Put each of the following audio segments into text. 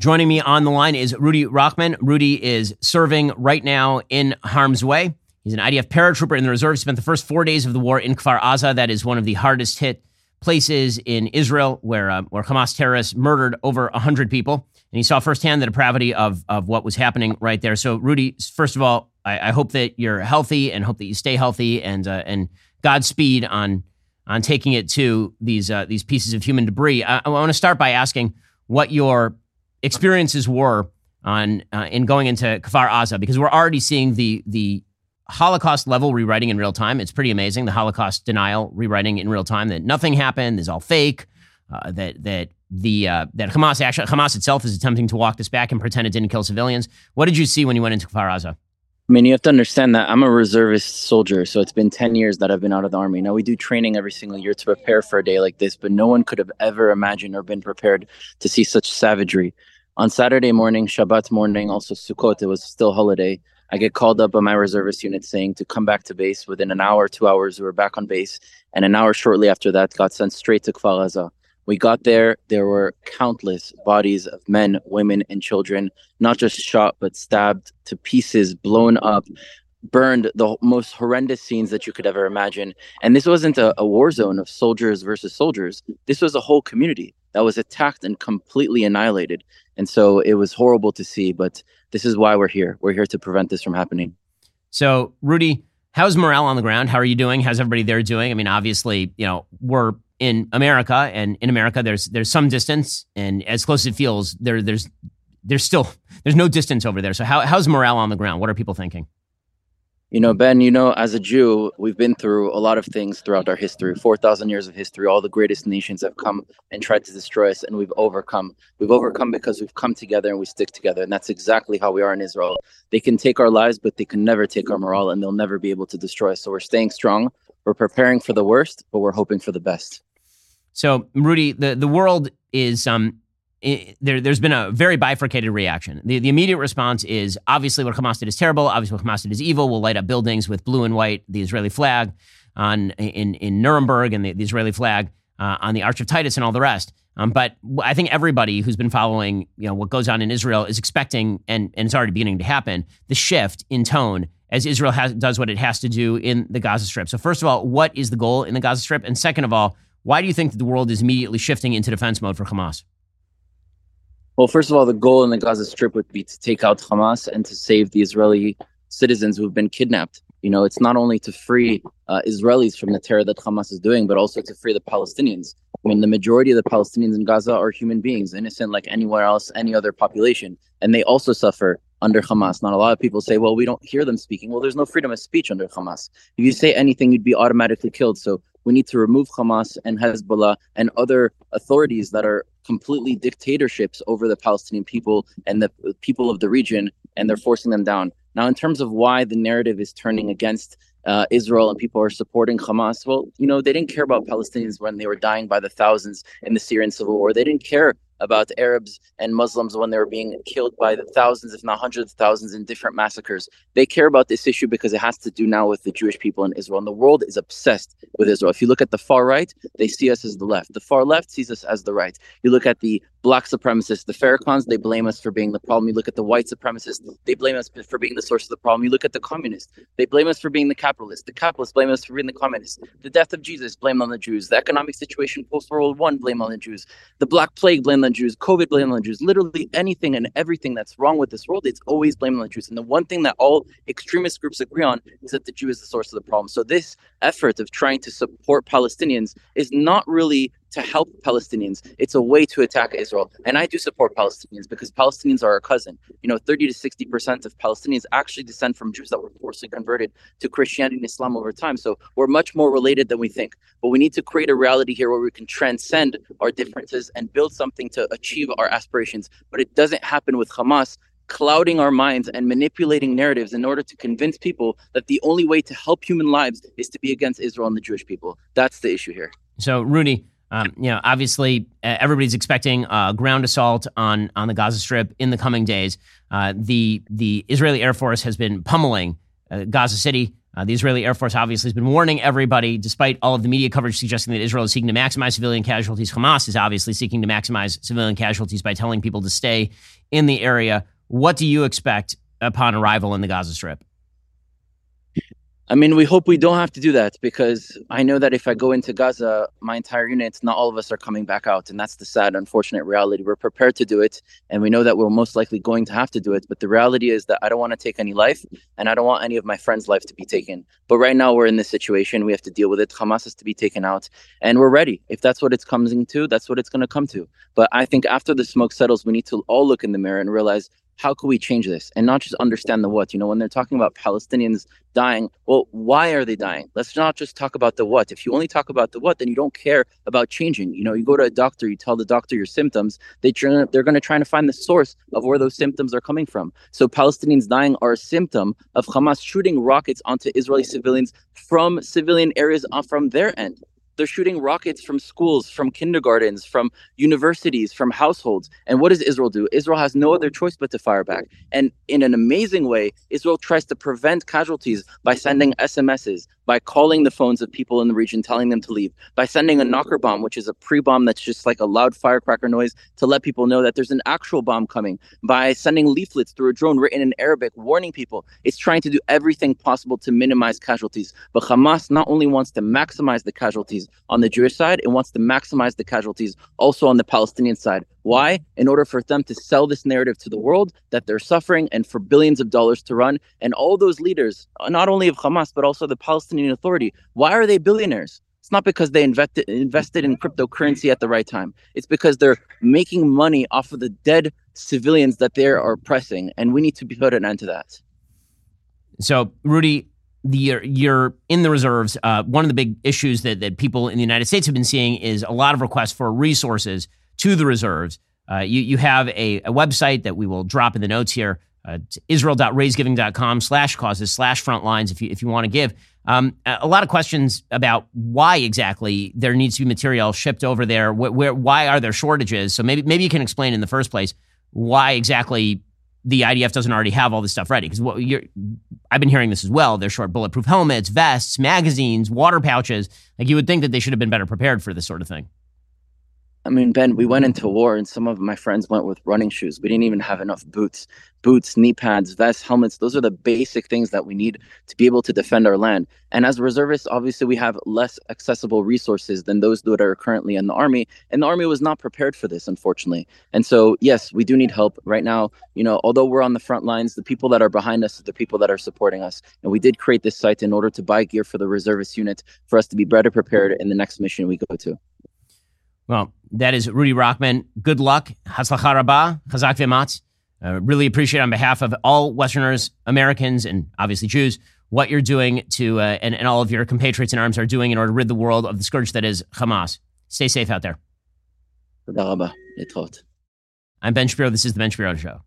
Joining me on the line is Rudy Rochman. Rudy is serving right now in harm's way. He's an IDF paratrooper in the reserve. Spent the first four days of the war in Kfar Aza. That is one of the hardest hit places in Israel where, uh, where Hamas terrorists murdered over 100 people. And he saw firsthand the depravity of, of what was happening right there. So, Rudy, first of all, I, I hope that you're healthy and hope that you stay healthy and, uh, and Godspeed on, on taking it to these, uh, these pieces of human debris. I, I want to start by asking what your experiences were on uh, in going into Kfar Aza because we're already seeing the the Holocaust level rewriting in real time. It's pretty amazing. The Holocaust denial rewriting in real time that nothing happened, is all fake. Uh, that that the uh, that Hamas actually Hamas itself is attempting to walk this back and pretend it didn't kill civilians. What did you see when you went into Kfar Aza? I mean, you have to understand that I'm a reservist soldier, so it's been 10 years that I've been out of the army. Now, we do training every single year to prepare for a day like this, but no one could have ever imagined or been prepared to see such savagery. On Saturday morning, Shabbat morning, also Sukkot, it was still holiday. I get called up by my reservist unit saying to come back to base within an hour, two hours. We were back on base, and an hour shortly after that, got sent straight to Kfar Aza. We got there, there were countless bodies of men, women, and children, not just shot, but stabbed to pieces, blown up, burned the most horrendous scenes that you could ever imagine. And this wasn't a, a, war zone of soldiers versus soldiers. This was a whole community that was attacked and completely annihilated. And so it was horrible to see, but this is why we're here. We're here to prevent this from happening. So, Rudy, how's morale on the ground? How are you doing? How's everybody there doing? I mean, obviously, you know, we're in America, and in America, there's there's some distance, and as close as it feels, there there's there's still there's no distance over there. So how, how's morale on the ground? What are people thinking? You know, Ben, you know, as a Jew, we've been through a lot of things throughout our history 4,000 years of history. All the greatest nations have come and tried to destroy us, and we've overcome. We've overcome because we've come together and we stick together. And that's exactly how we are in Israel. They can take our lives, but they can never take our morale, and they'll never be able to destroy us. So we're staying strong. We're preparing for the worst, but we're hoping for the best. So, Rudy, the, the world is um, there, has been a very bifurcated reaction. The, the immediate response is obviously what Hamas did is terrible. Obviously, what Hamas did is evil. We'll light up buildings with blue and white, the Israeli flag on in, in Nuremberg and the, the Israeli flag uh, on the Arch of Titus and all the rest. Um, but I think everybody who's been following, you know, what goes on in Israel is expecting, and, and it's already beginning to happen, the shift in tone as Israel has, does what it has to do in the Gaza Strip. So, first of all, what is the goal in the Gaza Strip? And second of all, why do you think that the world is immediately shifting into defense mode for Hamas? Well, first of all, the goal in the Gaza Strip would be to take out Hamas and to save the Israeli citizens who've been kidnapped. You know, it's not only to free uh, Israelis from the terror that Hamas is doing, but also to free the Palestinians. I mean, the majority of the Palestinians in Gaza are human beings, innocent like anywhere else, any other population, and they also suffer under Hamas. Not a lot of people say, well, we don't hear them speaking. Well, there's no freedom of speech under Hamas. If you say anything, you'd be automatically killed. So we need to remove Hamas and Hezbollah and other authorities that are completely dictatorships over the Palestinian people and the people of the region, and they're forcing them down. Now, in terms of why the narrative is turning against uh, Israel and people are supporting Hamas, well, you know, they didn't care about Palestinians when they were dying by the thousands in the Syrian civil war. They didn't care about Arabs and Muslims when they were being killed by the thousands, if not hundreds of thousands, in different massacres. They care about this issue because it has to do now with the Jewish people in Israel. And the world is obsessed with Israel. If you look at the far right, they see us as the left. The far left sees us as the right. You look at the black supremacists, the Farrakhan's, they blame us for being the problem. You look at the white supremacists, they blame us for being the source of the problem. You look at the communists, they blame us for being the capitalists. The capitalists blame us for being the communists. The death of Jesus, blame on the Jews. The economic situation post World War One, blame on the Jews. The Black Plague, blame on Jews, COVID, blame on Jews. Literally anything and everything that's wrong with this world, it's always blame it on Jews. And the one thing that all extremist groups agree on is that the Jew is the source of the problem. So this effort of trying to support Palestinians is not really to help Palestinians. It's a way to attack Israel. And I do support Palestinians because Palestinians are our cousin. You know, 30 to 60% of Palestinians actually descend from Jews that were forcibly converted to Christianity and Islam over time. So we're much more related than we think. But we need to create a reality here where we can transcend our differences and build something to achieve our aspirations. But it doesn't happen with Hamas clouding our minds and manipulating narratives in order to convince people that the only way to help human lives is to be against Israel and the Jewish people. That's the issue here. So, Rudy, um, you know, obviously, uh, everybody's expecting a ground assault on on the Gaza Strip in the coming days. Uh, the the Israeli Air Force has been pummeling uh, Gaza City. Uh, the Israeli Air Force obviously has been warning everybody, despite all of the media coverage suggesting that Israel is seeking to maximize civilian casualties. Hamas is obviously seeking to maximize civilian casualties by telling people to stay in the area. What do you expect upon arrival in the Gaza Strip? I mean, we hope we don't have to do that because I know that if I go into Gaza, my entire unit, not all of us are coming back out. And that's the sad, unfortunate reality. We're prepared to do it. And we know that we're most likely going to have to do it. But the reality is that I don't want to take any life and I don't want any of my friends' life to be taken. But right now, we're in this situation. We have to deal with it. Hamas has to be taken out. And we're ready. If that's what it's coming to, that's what it's going to come to. But I think after the smoke settles, we need to all look in the mirror and realize how can we change this? And not just understand the what you know when they're talking about palestinians dying well why are they dying? Let's not just talk about the what. If you only talk about the what then you don't care about changing. You know you go to a doctor you tell the doctor your symptoms they try, they're going to try to find the source of where those symptoms are coming from. So palestinians dying are a symptom of hamas shooting rockets onto israeli civilians from civilian areas uh, from their end they're shooting rockets from schools, from kindergartens, from universities, from households. And what does Israel do? Israel has no other choice but to fire back. And in an amazing way, Israel tries to prevent casualties by sending SMSs, by calling the phones of people in the region, telling them to leave, by sending a knocker bomb, which is a pre bomb that's just like a loud firecracker noise to let people know that there's an actual bomb coming, by sending leaflets through a drone written in Arabic, warning people. It's trying to do everything possible to minimize casualties. But Hamas not only wants to maximize the casualties on the Jewish side, it wants to maximize the casualties also on the Palestinian side. Why? In order for them to sell this narrative to the world that they're suffering and for billions of dollars to run. And all those leaders, not only of Hamas, but also the Palestinian Authority, why are they billionaires? It's not because they invested invested in cryptocurrency at the right time. It's because they're making money off of the dead civilians that they are oppressing, and we need to put an end to that. So, Rudy, the, you're, you're in the reserves. Uh, one of the big issues that, that people in the United States have been seeing is a lot of requests for resources to the reserves. Uh, you, you have a, a, website that we will drop in the notes here, uh, israel.raisegiving.com slash causes slash frontlines if you, if you want to give. Um, a lot of questions about why exactly there needs to be material shipped over there. Where, where, why are there shortages? So maybe maybe you can explain in the first place why exactly the IDF doesn't already have all this stuff ready. Because what you're, I've been hearing this as well. They're short bulletproof helmets, vests, magazines, water pouches. Like you would think that they should have been better prepared for this sort of thing. I mean, Ben, we went into war and some of my friends went with running shoes. We didn't even have enough boots, boots, knee pads, vests, helmets. Those are the basic things that we need to be able to defend our land. And as reservists, obviously, we have less accessible resources than those that are currently in the army. And the army was not prepared for this, unfortunately. And so, yes, we do need help right now. You know, although we're on the front lines, the people that are behind us are the people that are supporting us. And we did create this site in order to buy gear for the reservist unit for us to be better prepared in the next mission we go to. Well, that is Rudy Rochman. Good luck. Hatzlacha rabah. Chazak v'ematz. Uh, really appreciate on behalf of all Westerners, Americans, and obviously Jews, what you're doing to, uh, and, and all of your compatriots in arms are doing in order to rid the world of the scourge that is Hamas. Stay safe out there. I'm Ben Shapiro. This is The Ben Shapiro Show.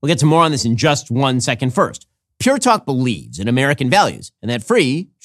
We'll get to more on this in just one second. First, Pure Talk believes in American values, and that free